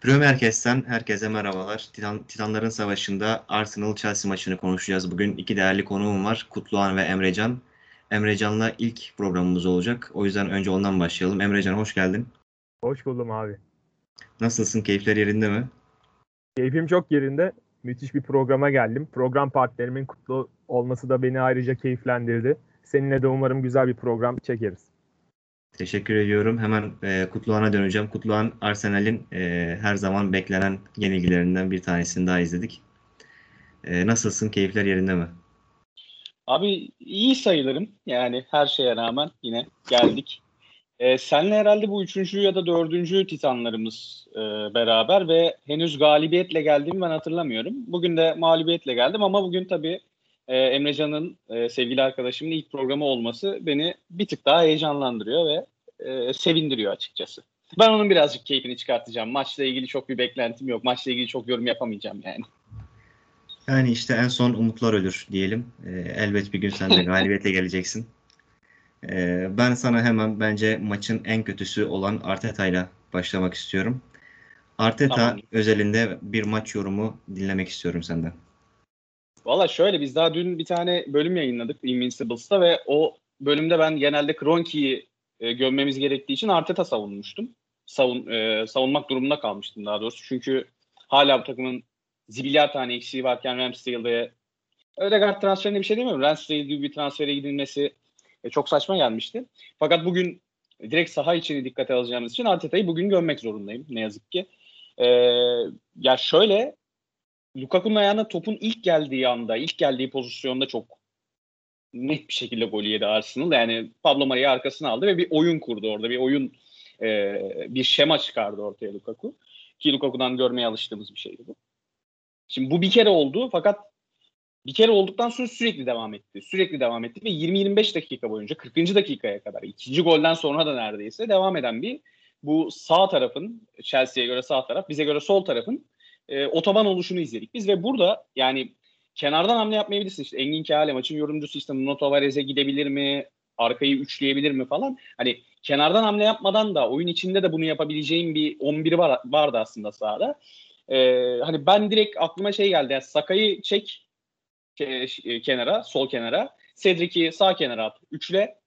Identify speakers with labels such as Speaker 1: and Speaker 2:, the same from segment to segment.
Speaker 1: Premier Herkesten herkese merhabalar. Titan, Titanların Savaşı'nda Arsenal-Chelsea maçını konuşacağız. Bugün iki değerli konuğum var. Kutluhan ve Emrecan. Emrecan'la ilk programımız olacak. O yüzden önce ondan başlayalım. Emrecan hoş geldin.
Speaker 2: Hoş buldum abi.
Speaker 1: Nasılsın? Keyifler yerinde mi?
Speaker 2: Keyfim çok yerinde. Müthiş bir programa geldim. Program partnerimin kutlu olması da beni ayrıca keyiflendirdi. Seninle de umarım güzel bir program çekeriz.
Speaker 1: Teşekkür ediyorum. Hemen e, Kutluhan'a döneceğim. Kutluhan Arsenal'in e, her zaman beklenen yenilgilerinden bir tanesini daha izledik. E, nasılsın? Keyifler yerinde mi?
Speaker 3: Abi iyi sayılırım. Yani her şeye rağmen yine geldik. E, senle herhalde bu üçüncü ya da dördüncü Titanlarımız e, beraber ve henüz galibiyetle geldiğimi ben hatırlamıyorum. Bugün de mağlubiyetle geldim ama bugün tabii e, Emrecan'ın e, sevgili arkadaşımın ilk programı olması beni bir tık daha heyecanlandırıyor ve e, sevindiriyor açıkçası. Ben onun birazcık keyfini çıkartacağım. Maçla ilgili çok bir beklentim yok. Maçla ilgili çok yorum yapamayacağım yani.
Speaker 1: Yani işte en son umutlar ölür diyelim. E, elbet bir gün sen de galibiyete geleceksin. E, ben sana hemen bence maçın en kötüsü olan Arteta ile başlamak istiyorum. Arteta tamam. özelinde bir maç yorumu dinlemek istiyorum senden.
Speaker 3: Valla şöyle biz daha dün bir tane bölüm yayınladık Invincibles'ta ve o bölümde ben genelde Kroenke'yi e, gömmemiz gerektiği için Arteta savunmuştum. Savun, e, savunmak durumunda kalmıştım daha doğrusu. Çünkü hala bu takımın zibilyar tane eksiği varken Ramsdale ve Ödegaard transferine bir şey demiyorum. Ramsdale gibi bir transfere gidilmesi e, çok saçma gelmişti. Fakat bugün direkt saha içini dikkate alacağımız için Arteta'yı bugün gömmek zorundayım ne yazık ki. E, ya şöyle Lukaku'nun ayağına topun ilk geldiği anda, ilk geldiği pozisyonda çok net bir şekilde gol yedi Arsenal. Yani Pablo Maria'yı arkasına aldı ve bir oyun kurdu orada. Bir oyun, e, bir şema çıkardı ortaya Lukaku. Ki Lukaku'dan görmeye alıştığımız bir şeydi bu. Şimdi bu bir kere oldu fakat bir kere olduktan sonra sürekli devam etti. Sürekli devam etti ve 20-25 dakika boyunca 40. dakikaya kadar ikinci golden sonra da neredeyse devam eden bir bu sağ tarafın Chelsea'ye göre sağ taraf bize göre sol tarafın e, otoban oluşunu izledik biz ve burada yani kenardan hamle yapmayabilirsin. İşte Engin Kehale maçın yorumcusu işte Nuno Tavares'e gidebilir mi? Arkayı üçleyebilir mi falan. Hani kenardan hamle yapmadan da oyun içinde de bunu yapabileceğim bir 11'i var, vardı aslında sahada. Ee, hani ben direkt aklıma şey geldi. Yani Sakay'ı çek ke- kenara, sol kenara. Cedric'i sağ kenara at. Üçle.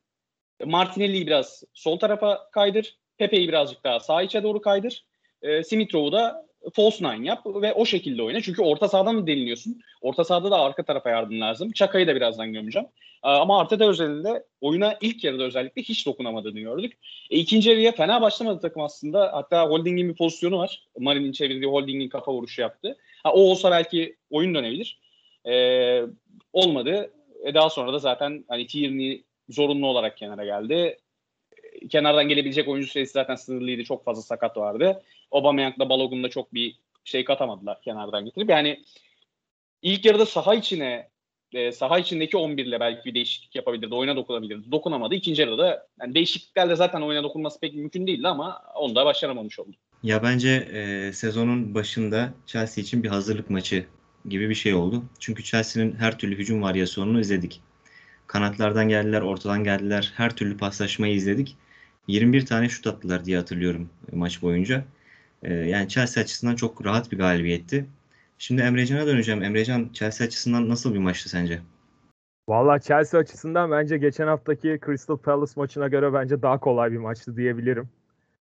Speaker 3: Martinelli'yi biraz sol tarafa kaydır. Pepe'yi birazcık daha sağ içe doğru kaydır. E, Simitrov'u da false nine yap ve o şekilde oyna. Çünkü orta sahadan mı deliniyorsun? Orta sahada da arka tarafa yardım lazım. Çakay'ı da birazdan gömeceğim. E, ama Arteta özelinde oyuna ilk yarıda özellikle hiç dokunamadığını gördük. E, ikinci yarıya fena başlamadı takım aslında. Hatta Holding'in bir pozisyonu var. Marin'in çevirdiği Holding'in kafa vuruşu yaptı. Ha, o olsa belki oyun dönebilir. E, olmadı. E, daha sonra da zaten hani Tierney zorunlu olarak kenara geldi kenardan gelebilecek oyuncu sayısı zaten sınırlıydı. Çok fazla sakat vardı. Aubameyang'la Balogun'da çok bir şey katamadılar kenardan getirip. Yani ilk yarıda saha içine e, saha içindeki 11 ile belki bir değişiklik yapabilirdi. Oyuna dokunabilirdi. Dokunamadı. İkinci yarıda da yani değişikliklerle zaten oyuna dokunması pek mümkün değildi ama onu da başaramamış oldu.
Speaker 1: Ya bence e, sezonun başında Chelsea için bir hazırlık maçı gibi bir şey oldu. Çünkü Chelsea'nin her türlü hücum varyasyonunu izledik. Kanatlardan geldiler, ortadan geldiler. Her türlü paslaşmayı izledik. 21 tane şut attılar diye hatırlıyorum maç boyunca. Ee, yani Chelsea açısından çok rahat bir galibiyetti. Şimdi Emrecan'a döneceğim. Emrecan Chelsea açısından nasıl bir maçtı sence?
Speaker 2: Valla Chelsea açısından bence geçen haftaki Crystal Palace maçına göre bence daha kolay bir maçtı diyebilirim.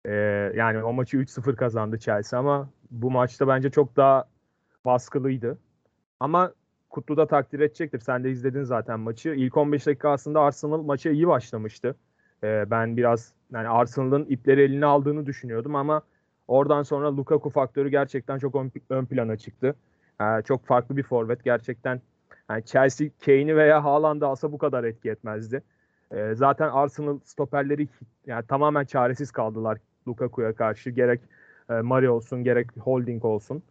Speaker 2: Ee, yani o maçı 3-0 kazandı Chelsea ama bu maçta bence çok daha baskılıydı. Ama Kutlu da takdir edecektir. Sen de izledin zaten maçı. İlk 15 dakika aslında Arsenal maça iyi başlamıştı. Ee, ben biraz yani Arsenal'ın ipleri eline aldığını düşünüyordum ama oradan sonra Lukaku faktörü gerçekten çok ön, ön plana çıktı. Ee, çok farklı bir forvet gerçekten. Yani Chelsea Kane'i veya Haaland'ı alsa bu kadar etki etmezdi. Ee, zaten Arsenal stoperleri yani tamamen çaresiz kaldılar Lukaku'ya karşı. Gerek e, Mari olsun gerek Holding olsun.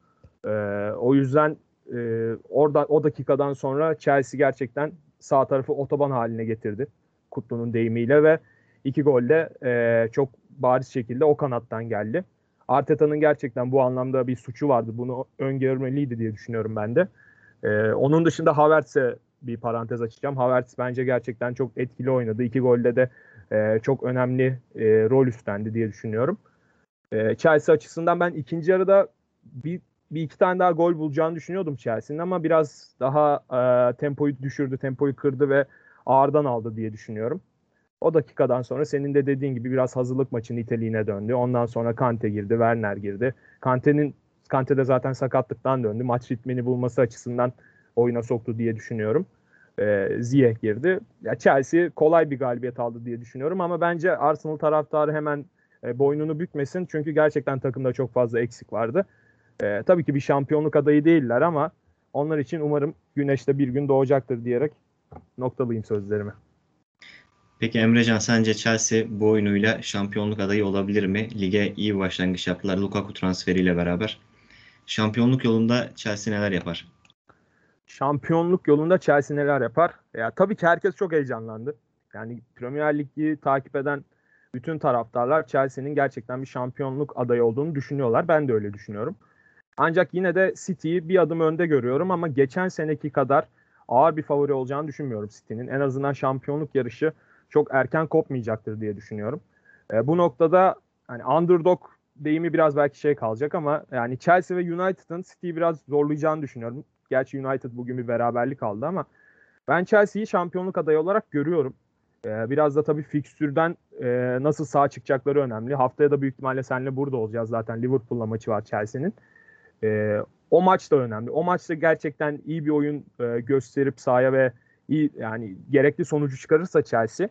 Speaker 2: Ee, o yüzden e, orada o dakikadan sonra Chelsea gerçekten sağ tarafı otoban haline getirdi. Kutlu'nun deyimiyle ve iki gol de e, çok bariz şekilde o kanattan geldi. Arteta'nın gerçekten bu anlamda bir suçu vardı. Bunu öngörmeliydi diye düşünüyorum ben de. E, onun dışında Havertz'e bir parantez açacağım. Havertz bence gerçekten çok etkili oynadı. İki golde de e, çok önemli e, rol üstlendi diye düşünüyorum. E, Chelsea açısından ben ikinci yarıda bir, bir iki tane daha gol bulacağını düşünüyordum Chelsea'nin ama biraz daha e, tempoyu düşürdü, tempoyu kırdı ve ağırdan aldı diye düşünüyorum. O dakikadan sonra senin de dediğin gibi biraz hazırlık maçı niteliğine döndü. Ondan sonra Kante girdi, Werner girdi. Kante'nin Kante de zaten sakatlıktan döndü. Maç ritmini bulması açısından oyuna soktu diye düşünüyorum. Ee, Ziyech girdi. Ya Chelsea kolay bir galibiyet aldı diye düşünüyorum ama bence Arsenal taraftarı hemen e, boynunu bükmesin. Çünkü gerçekten takımda çok fazla eksik vardı. E, tabii ki bir şampiyonluk adayı değiller ama onlar için umarım güneşte bir gün doğacaktır diyerek noktalayayım sözlerimi.
Speaker 1: Peki Emrecan sence Chelsea bu oyunuyla şampiyonluk adayı olabilir mi? Lige iyi bir başlangıç yaptılar Lukaku transferiyle beraber. Şampiyonluk yolunda Chelsea neler yapar?
Speaker 2: Şampiyonluk yolunda Chelsea neler yapar? Ya tabii ki herkes çok heyecanlandı. Yani Premier Lig'i takip eden bütün taraftarlar Chelsea'nin gerçekten bir şampiyonluk adayı olduğunu düşünüyorlar. Ben de öyle düşünüyorum. Ancak yine de City'yi bir adım önde görüyorum ama geçen seneki kadar ağır bir favori olacağını düşünmüyorum City'nin. En azından şampiyonluk yarışı çok erken kopmayacaktır diye düşünüyorum. E, bu noktada hani underdog deyimi biraz belki şey kalacak ama yani Chelsea ve United'ın City'yi biraz zorlayacağını düşünüyorum. Gerçi United bugün bir beraberlik aldı ama ben Chelsea'yi şampiyonluk adayı olarak görüyorum. Ee, biraz da tabii fikstürden e, nasıl sağ çıkacakları önemli. Haftaya da büyük ihtimalle seninle burada olacağız zaten. Liverpool'la maçı var Chelsea'nin. Ee, o maç da önemli. O maçta gerçekten iyi bir oyun e, gösterip sahaya ve iyi yani gerekli sonucu çıkarırsa Chelsea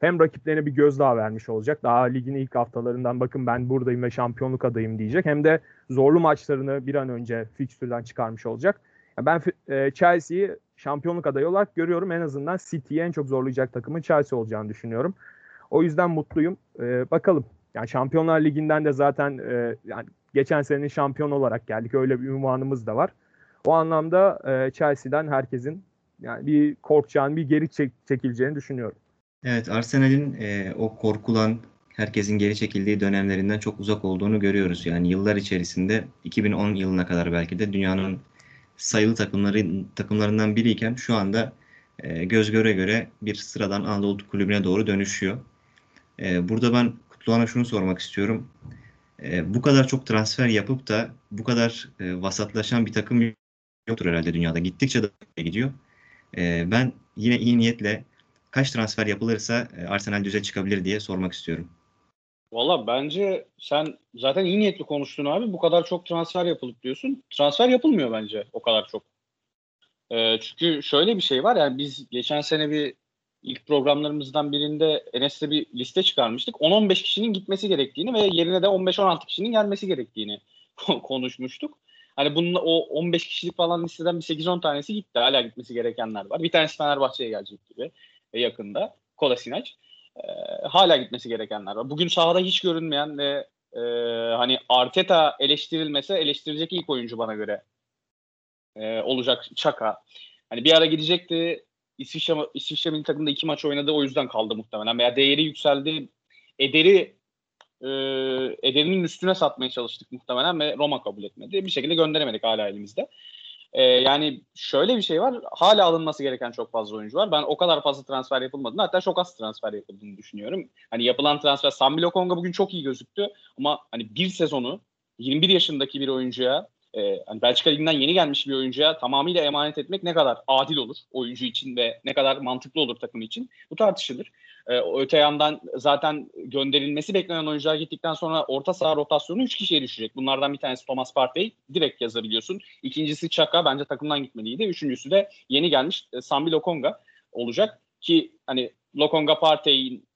Speaker 2: hem rakiplerine bir gözdağı vermiş olacak. Daha ligin ilk haftalarından bakın ben buradayım ve şampiyonluk adayım diyecek. Hem de zorlu maçlarını bir an önce fikstürden çıkarmış olacak. Ben e, Chelsea'yi şampiyonluk adayı olarak görüyorum. En azından City'yi en çok zorlayacak takımın Chelsea olacağını düşünüyorum. O yüzden mutluyum. E, bakalım. Yani Şampiyonlar Ligi'nden de zaten e, yani geçen senenin şampiyon olarak geldik. Öyle bir ünvanımız da var. O anlamda e, Chelsea'den herkesin yani bir korkacağını, bir geri çek, çekileceğini düşünüyorum.
Speaker 1: Evet, Arsenal'in e, o korkulan, herkesin geri çekildiği dönemlerinden çok uzak olduğunu görüyoruz. Yani yıllar içerisinde 2010 yılına kadar belki de dünyanın sayılı takımların takımlarından biriyken şu anda e, göz göre göre bir sıradan Anadolu kulübüne doğru dönüşüyor. E, burada ben Kutluhan'a şunu sormak istiyorum. E, bu kadar çok transfer yapıp da bu kadar e, vasatlaşan bir takım yoktur herhalde dünyada. Gittikçe de gidiyor. E, ben yine iyi niyetle kaç transfer yapılırsa e, Arsenal düze çıkabilir diye sormak istiyorum.
Speaker 3: Valla bence sen zaten iyi niyetli konuştun abi. Bu kadar çok transfer yapılıp diyorsun. Transfer yapılmıyor bence o kadar çok. E, çünkü şöyle bir şey var yani biz geçen sene bir ilk programlarımızdan birinde Enes'le bir liste çıkarmıştık. 10-15 kişinin gitmesi gerektiğini ve yerine de 15-16 kişinin gelmesi gerektiğini konuşmuştuk. Hani bunun o 15 kişilik falan listeden bir 8-10 tanesi gitti. Hala gitmesi gerekenler var. Bir tanesi Fenerbahçe'ye gelecek gibi yakında. Kolasinac. E, hala gitmesi gerekenler var. Bugün sahada hiç görünmeyen ve e, hani Arteta eleştirilmese eleştirecek ilk oyuncu bana göre e, olacak Çaka. Hani bir ara gidecekti İsviçre, İsviçre milli takımda iki maç oynadı o yüzden kaldı muhtemelen. Veya değeri yükseldi. Ederi e, Ederinin üstüne satmaya çalıştık muhtemelen ve Roma kabul etmedi. Bir şekilde gönderemedik hala elimizde. E, yani şöyle bir şey var. Hala alınması gereken çok fazla oyuncu var. Ben o kadar fazla transfer yapılmadığını hatta çok az transfer yapıldığını düşünüyorum. Hani yapılan transfer Sambi Lokonga bugün çok iyi gözüktü ama hani bir sezonu 21 yaşındaki bir oyuncuya e, hani Belçika Ligi'nden yeni gelmiş bir oyuncuya tamamıyla emanet etmek ne kadar adil olur oyuncu için ve ne kadar mantıklı olur takım için bu tartışılır. E, öte yandan zaten gönderilmesi beklenen oyuncular gittikten sonra orta saha rotasyonu 3 kişiye düşecek. Bunlardan bir tanesi Thomas Partey direkt yazabiliyorsun. İkincisi Chaka bence takımdan gitmeliydi. Üçüncüsü de yeni gelmiş e, Sambi Lokonga olacak ki hani Lokonga Partey'in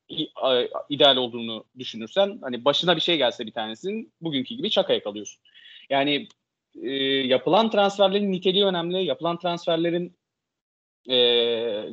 Speaker 3: ideal olduğunu düşünürsen hani başına bir şey gelse bir tanesinin bugünkü gibi Çaka'ya kalıyorsun. Yani e, yapılan transferlerin niteliği önemli. Yapılan transferlerin e,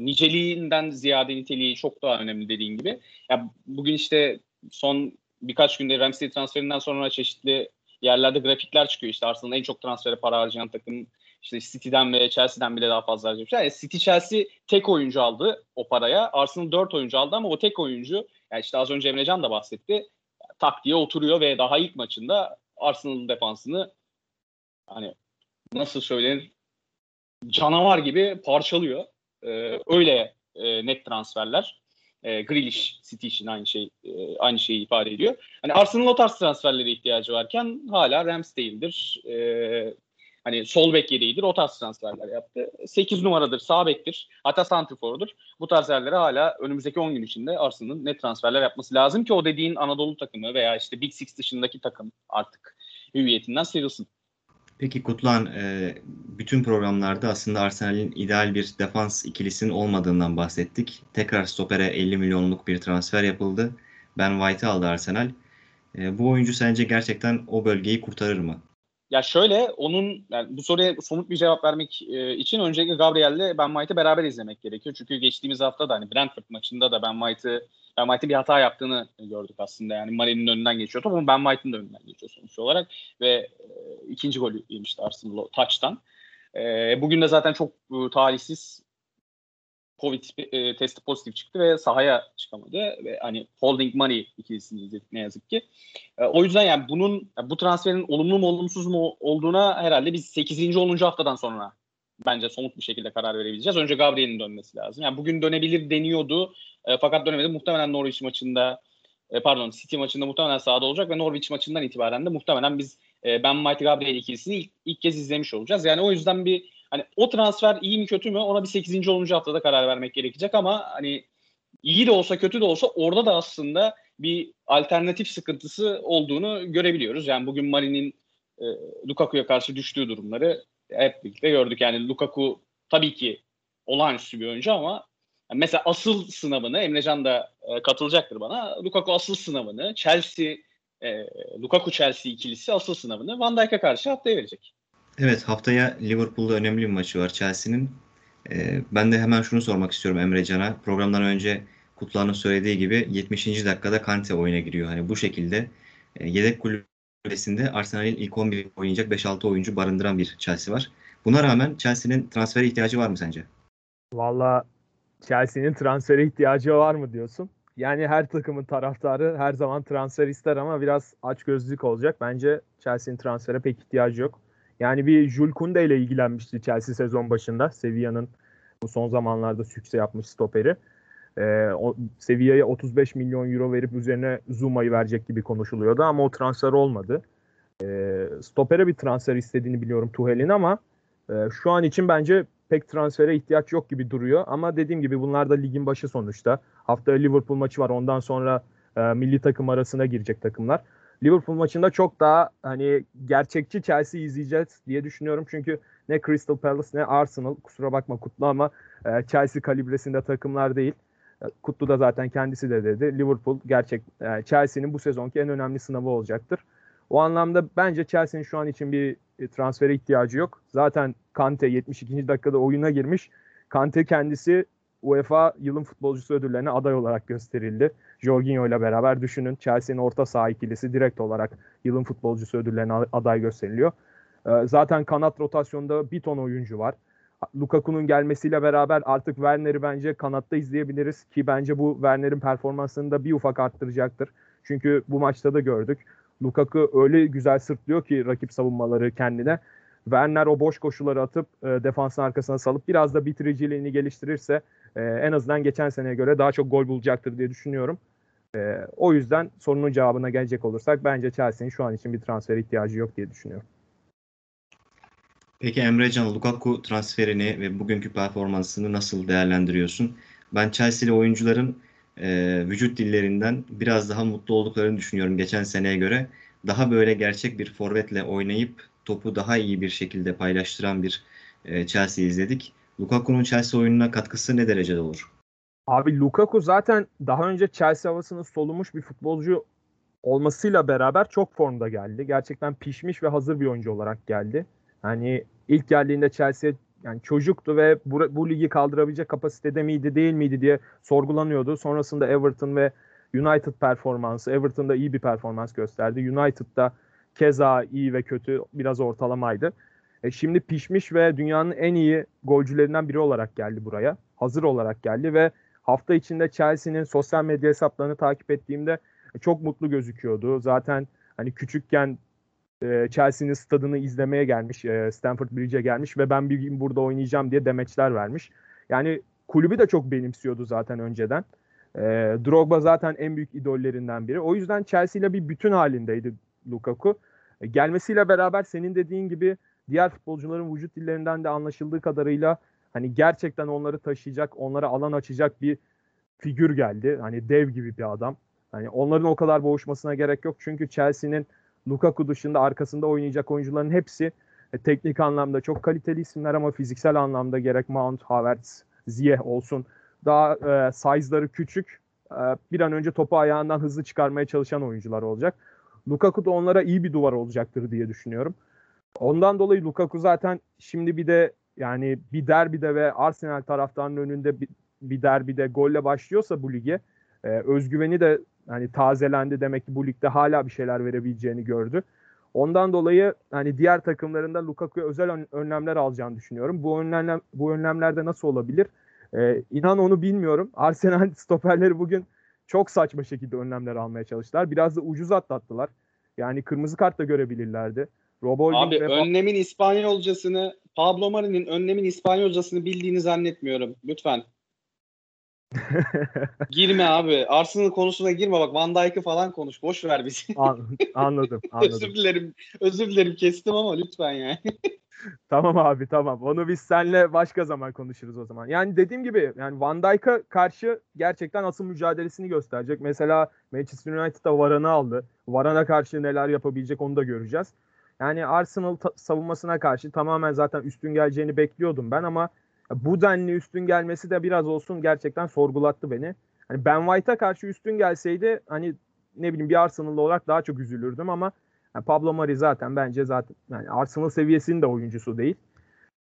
Speaker 3: niceliğinden ziyade niteliği çok daha önemli dediğin gibi. Ya bugün işte son birkaç günde Ramsey transferinden sonra çeşitli yerlerde grafikler çıkıyor. İşte Arsenal'ın en çok transfere para harcayan takım işte City'den ve Chelsea'den bile daha fazla harcamış. Yani City Chelsea tek oyuncu aldı o paraya. Arsenal dört oyuncu aldı ama o tek oyuncu yani işte az önce Emrecan da bahsetti. Tak diye oturuyor ve daha ilk maçında Arsenal'ın defansını hani nasıl söylenir canavar gibi parçalıyor. Ee, öyle e, net transferler. E, Grealish City için aynı şey e, aynı şeyi ifade ediyor. Hani Arsenal'ın o tarz transferlere ihtiyacı varken hala Ramsdale'dir. E, hani sol bek yedeğidir. O tarz transferler yaptı. 8 numaradır, sağ bektir. Hatta santrifordur. Bu tarz yerlere hala önümüzdeki 10 gün içinde Arsenal'ın net transferler yapması lazım ki o dediğin Anadolu takımı veya işte Big Six dışındaki takım artık hüviyetinden sıyrılsın.
Speaker 1: Peki Kutlan, e, bütün programlarda aslında Arsenal'in ideal bir defans ikilisinin olmadığından bahsettik. Tekrar stopere 50 milyonluk bir transfer yapıldı. Ben White'ı aldı Arsenal. E, bu oyuncu sence gerçekten o bölgeyi kurtarır mı?
Speaker 3: Ya şöyle onun yani bu soruya somut bir cevap vermek e, için öncelikle Gabriel'le Ben White'ı beraber izlemek gerekiyor. Çünkü geçtiğimiz hafta da hani Brentford maçında da Ben White'ı Ben White'ın bir hata yaptığını gördük aslında. Yani Mane'nin önünden geçiyor ama Ben White'ın da önünden geçiyor sonuç olarak ve ikinci golü yemişti Arsenal touch'tan. E, bugün de zaten çok e, talihsiz Covid e, testi pozitif çıktı ve sahaya çıkamadı ve hani holding money ikilisini izledik ne yazık ki. E, o yüzden yani bunun bu transferin olumlu mu olumsuz mu olduğuna herhalde biz 8. 10. haftadan sonra bence somut bir şekilde karar verebileceğiz. Önce Gabriel'in dönmesi lazım. Yani bugün dönebilir deniyordu e, fakat dönemedi. Muhtemelen Norwich maçında e, pardon City maçında muhtemelen sahada olacak ve Norwich maçından itibaren de muhtemelen biz e, Ben White Gabriel ikilisini ilk, ilk kez izlemiş olacağız. Yani o yüzden bir Hani o transfer iyi mi kötü mü ona bir 8. 10. haftada karar vermek gerekecek ama hani iyi de olsa kötü de olsa orada da aslında bir alternatif sıkıntısı olduğunu görebiliyoruz. Yani bugün Mari'nin e, Lukaku'ya karşı düştüğü durumları hep birlikte gördük. Yani Lukaku tabii ki olağanüstü bir oyuncu ama mesela asıl sınavını Emrecan da e, katılacaktır bana. Lukaku asıl sınavını Chelsea e, Lukaku Chelsea ikilisi asıl sınavını Van Dijk'a karşı haftaya verecek.
Speaker 1: Evet haftaya Liverpool'da önemli bir maçı var Chelsea'nin. Ee, ben de hemen şunu sormak istiyorum Emre Can'a. Programdan önce Kutlu'nun söylediği gibi 70. dakikada Kante oyuna giriyor. Hani bu şekilde e, yedek kulübesinde Arsenal'in ilk 11 oynayacak 5-6 oyuncu barındıran bir Chelsea var. Buna rağmen Chelsea'nin transfere ihtiyacı var mı sence?
Speaker 2: Valla Chelsea'nin transfere ihtiyacı var mı diyorsun? Yani her takımın taraftarı her zaman transfer ister ama biraz aç gözlük olacak. Bence Chelsea'nin transfere pek ihtiyacı yok. Yani bir Jules Koundé ile ilgilenmişti Chelsea sezon başında. Sevilla'nın bu son zamanlarda sükse yapmış stoperi. Ee, Sevilla'ya 35 milyon euro verip üzerine Zuma'yı verecek gibi konuşuluyordu ama o transfer olmadı. Ee, stopere bir transfer istediğini biliyorum Tuhel'in ama e, şu an için bence pek transfere ihtiyaç yok gibi duruyor. Ama dediğim gibi bunlar da ligin başı sonuçta. Haftaya Liverpool maçı var. Ondan sonra e, milli takım arasına girecek takımlar. Liverpool maçında çok daha hani gerçekçi Chelsea izleyeceğiz diye düşünüyorum. Çünkü ne Crystal Palace ne Arsenal kusura bakma Kutlu ama e, Chelsea kalibresinde takımlar değil. E, Kutlu da zaten kendisi de dedi. Liverpool gerçek e, Chelsea'nin bu sezonki en önemli sınavı olacaktır. O anlamda bence Chelsea'nin şu an için bir e, transfere ihtiyacı yok. Zaten Kante 72. dakikada oyuna girmiş. Kante kendisi UEFA yılın futbolcusu ödüllerine aday olarak gösterildi. Jorginho ile beraber düşünün. Chelsea'nin orta saha ikilisi direkt olarak yılın futbolcusu ödüllerine aday gösteriliyor. Ee, zaten kanat rotasyonda bir ton oyuncu var. Lukaku'nun gelmesiyle beraber artık Werner'i bence kanatta izleyebiliriz ki bence bu Werner'in performansını da bir ufak arttıracaktır. Çünkü bu maçta da gördük. Lukaku öyle güzel sırtlıyor ki rakip savunmaları kendine. Werner o boş koşuları atıp e, defansın arkasına salıp biraz da bitiriciliğini geliştirirse e, en azından geçen seneye göre daha çok gol bulacaktır diye düşünüyorum. E, o yüzden sorunun cevabına gelecek olursak bence Chelsea'nin şu an için bir transfer ihtiyacı yok diye düşünüyorum.
Speaker 1: Peki Emrecan Lukaku transferini ve bugünkü performansını nasıl değerlendiriyorsun? Ben Chelsea'li oyuncuların e, vücut dillerinden biraz daha mutlu olduklarını düşünüyorum geçen seneye göre. Daha böyle gerçek bir forvetle oynayıp topu daha iyi bir şekilde paylaştıran bir e, Chelsea izledik. Lukaku'nun Chelsea oyununa katkısı ne derecede olur?
Speaker 2: Abi Lukaku zaten daha önce Chelsea havasını solumuş bir futbolcu olmasıyla beraber çok formda geldi. Gerçekten pişmiş ve hazır bir oyuncu olarak geldi. Hani ilk geldiğinde Chelsea yani çocuktu ve bu, bu ligi kaldırabilecek kapasitede miydi değil miydi diye sorgulanıyordu. Sonrasında Everton ve United performansı, Everton'da iyi bir performans gösterdi. United'da keza iyi ve kötü biraz ortalamaydı. E şimdi pişmiş ve dünyanın en iyi golcülerinden biri olarak geldi buraya. Hazır olarak geldi ve hafta içinde Chelsea'nin sosyal medya hesaplarını takip ettiğimde çok mutlu gözüküyordu. Zaten hani küçükken e, Chelsea'nin stadını izlemeye gelmiş, e, Stamford Bridge'e gelmiş ve ben bir gün burada oynayacağım diye demeçler vermiş. Yani kulübü de çok benimsiyordu zaten önceden. E, Drogba zaten en büyük idollerinden biri. O yüzden Chelsea ile bir bütün halindeydi Lukaku. E, gelmesiyle beraber senin dediğin gibi diğer futbolcuların vücut dillerinden de anlaşıldığı kadarıyla hani gerçekten onları taşıyacak, onlara alan açacak bir figür geldi. Hani dev gibi bir adam. Hani onların o kadar boğuşmasına gerek yok. Çünkü Chelsea'nin Lukaku dışında arkasında oynayacak oyuncuların hepsi e, teknik anlamda çok kaliteli isimler ama fiziksel anlamda gerek Mount, Havertz, Ziyeh olsun daha e, size'ları küçük e, bir an önce topu ayağından hızlı çıkarmaya çalışan oyuncular olacak. Lukaku da onlara iyi bir duvar olacaktır diye düşünüyorum. Ondan dolayı Lukaku zaten şimdi bir de yani bir derbide ve Arsenal taraftarının önünde bir, bir derbide golle başlıyorsa bu lige e, özgüveni de hani tazelendi demek ki bu ligde hala bir şeyler verebileceğini gördü. Ondan dolayı hani diğer takımlarında Lukaku'ya özel önlemler alacağını düşünüyorum. Bu önlemler bu önlemlerde nasıl olabilir? Ee, inan onu bilmiyorum. Arsenal stoperleri bugün çok saçma şekilde önlemler almaya çalıştılar. Biraz da ucuz atlattılar. Yani kırmızı kart da görebilirlerdi.
Speaker 3: Robo Abi ve... önlemin İspanyolcasını Pablo Mari'nin önlemin İspanyolcasını bildiğini zannetmiyorum. Lütfen. girme abi. Arsenal konusuna girme bak. Van Dijk'ı falan konuş. Boş ver bizi.
Speaker 2: anladım. Anladım.
Speaker 3: özür dilerim. Özür dilerim kestim ama lütfen yani.
Speaker 2: tamam abi tamam. Onu biz seninle başka zaman konuşuruz o zaman. Yani dediğim gibi yani Van Dijk'a karşı gerçekten asıl mücadelesini gösterecek. Mesela Manchester United'da Varan'ı aldı. Varan'a karşı neler yapabilecek onu da göreceğiz. Yani Arsenal savunmasına karşı tamamen zaten üstün geleceğini bekliyordum ben ama bu denli üstün gelmesi de biraz olsun gerçekten sorgulattı beni. Hani Ben White'a karşı üstün gelseydi hani ne bileyim bir Arsenal'lı olarak daha çok üzülürdüm ama yani Pablo Mari zaten bence zaten yani Arsenal seviyesinin de oyuncusu değil.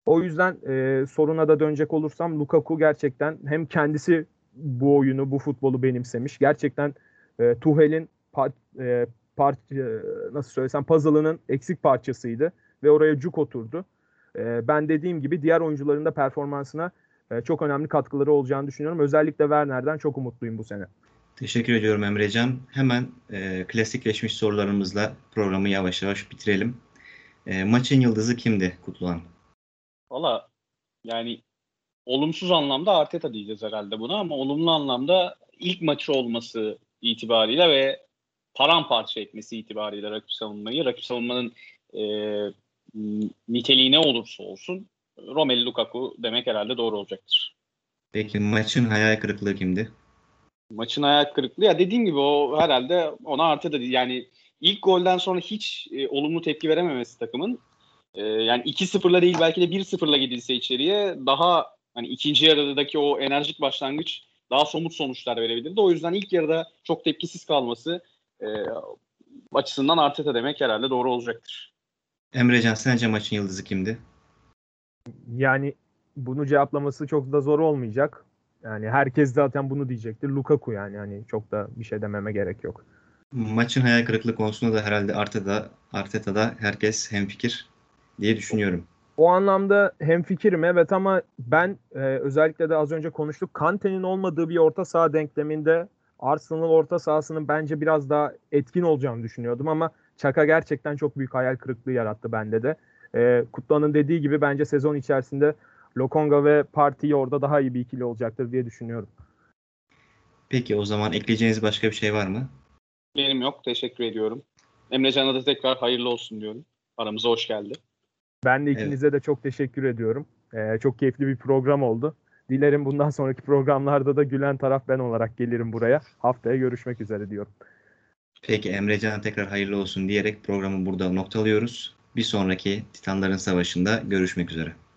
Speaker 2: O yüzden e, soruna da dönecek olursam Lukaku gerçekten hem kendisi bu oyunu, bu futbolu benimsemiş. Gerçekten e, Tuhel'in par, e, par, e, nasıl söylesem puzzle'ının eksik parçasıydı ve oraya cuk oturdu. E, ben dediğim gibi diğer oyuncuların da performansına e, çok önemli katkıları olacağını düşünüyorum. Özellikle Werner'den çok umutluyum bu sene.
Speaker 1: Teşekkür ediyorum Emrecan. Hemen e, klasikleşmiş sorularımızla programı yavaş yavaş bitirelim. E, maçın yıldızı kimdi Kutluhan?
Speaker 3: Valla yani olumsuz anlamda Arteta diyeceğiz herhalde buna ama olumlu anlamda ilk maçı olması itibariyle ve paramparça etmesi itibariyle rakip savunmayı, rakip savunmanın e, niteliği ne olursa olsun Romelu Lukaku demek herhalde doğru olacaktır.
Speaker 1: Peki maçın hayal kırıklığı kimdi?
Speaker 3: Maçın hayal kırıklığı ya dediğim gibi o herhalde ona artı da yani ilk golden sonra hiç e, olumlu tepki verememesi takımın e, yani 2-0'la değil belki de 1-0'la gidilse içeriye daha hani ikinci yarıdaki o enerjik başlangıç daha somut sonuçlar verebilirdi. O yüzden ilk yarıda çok tepkisiz kalması e, açısından Arteta demek herhalde doğru olacaktır.
Speaker 1: Emrecan sence maçın yıldızı kimdi?
Speaker 2: Yani bunu cevaplaması çok da zor olmayacak. Yani herkes zaten bunu diyecektir. Lukaku yani hani çok da bir şey dememe gerek yok.
Speaker 1: Maçın hayal kırıklığı konusunda da herhalde Arteta'da, Arteta'da herkes hemfikir diye düşünüyorum.
Speaker 2: O anlamda hem fikrim evet ama ben e, özellikle de az önce konuştuk Kante'nin olmadığı bir orta saha denkleminde Arsenal orta sahasının bence biraz daha etkin olacağını düşünüyordum ama Çaka gerçekten çok büyük hayal kırıklığı yarattı bende de. E, Kutlu'nun dediği gibi bence sezon içerisinde Lokonga ve Parti orada daha iyi bir ikili olacaktır diye düşünüyorum.
Speaker 1: Peki o zaman ekleyeceğiniz başka bir şey var mı?
Speaker 3: Benim yok. Teşekkür ediyorum. Emrecan'a da tekrar hayırlı olsun diyorum. Aramıza hoş geldi.
Speaker 2: Ben de ikinize evet. de çok teşekkür ediyorum. Ee, çok keyifli bir program oldu. Dilerim bundan sonraki programlarda da gülen taraf ben olarak gelirim buraya. Haftaya görüşmek üzere diyorum.
Speaker 1: Peki Emrecan'a tekrar hayırlı olsun diyerek programı burada noktalıyoruz. Bir sonraki Titanların Savaşı'nda görüşmek üzere.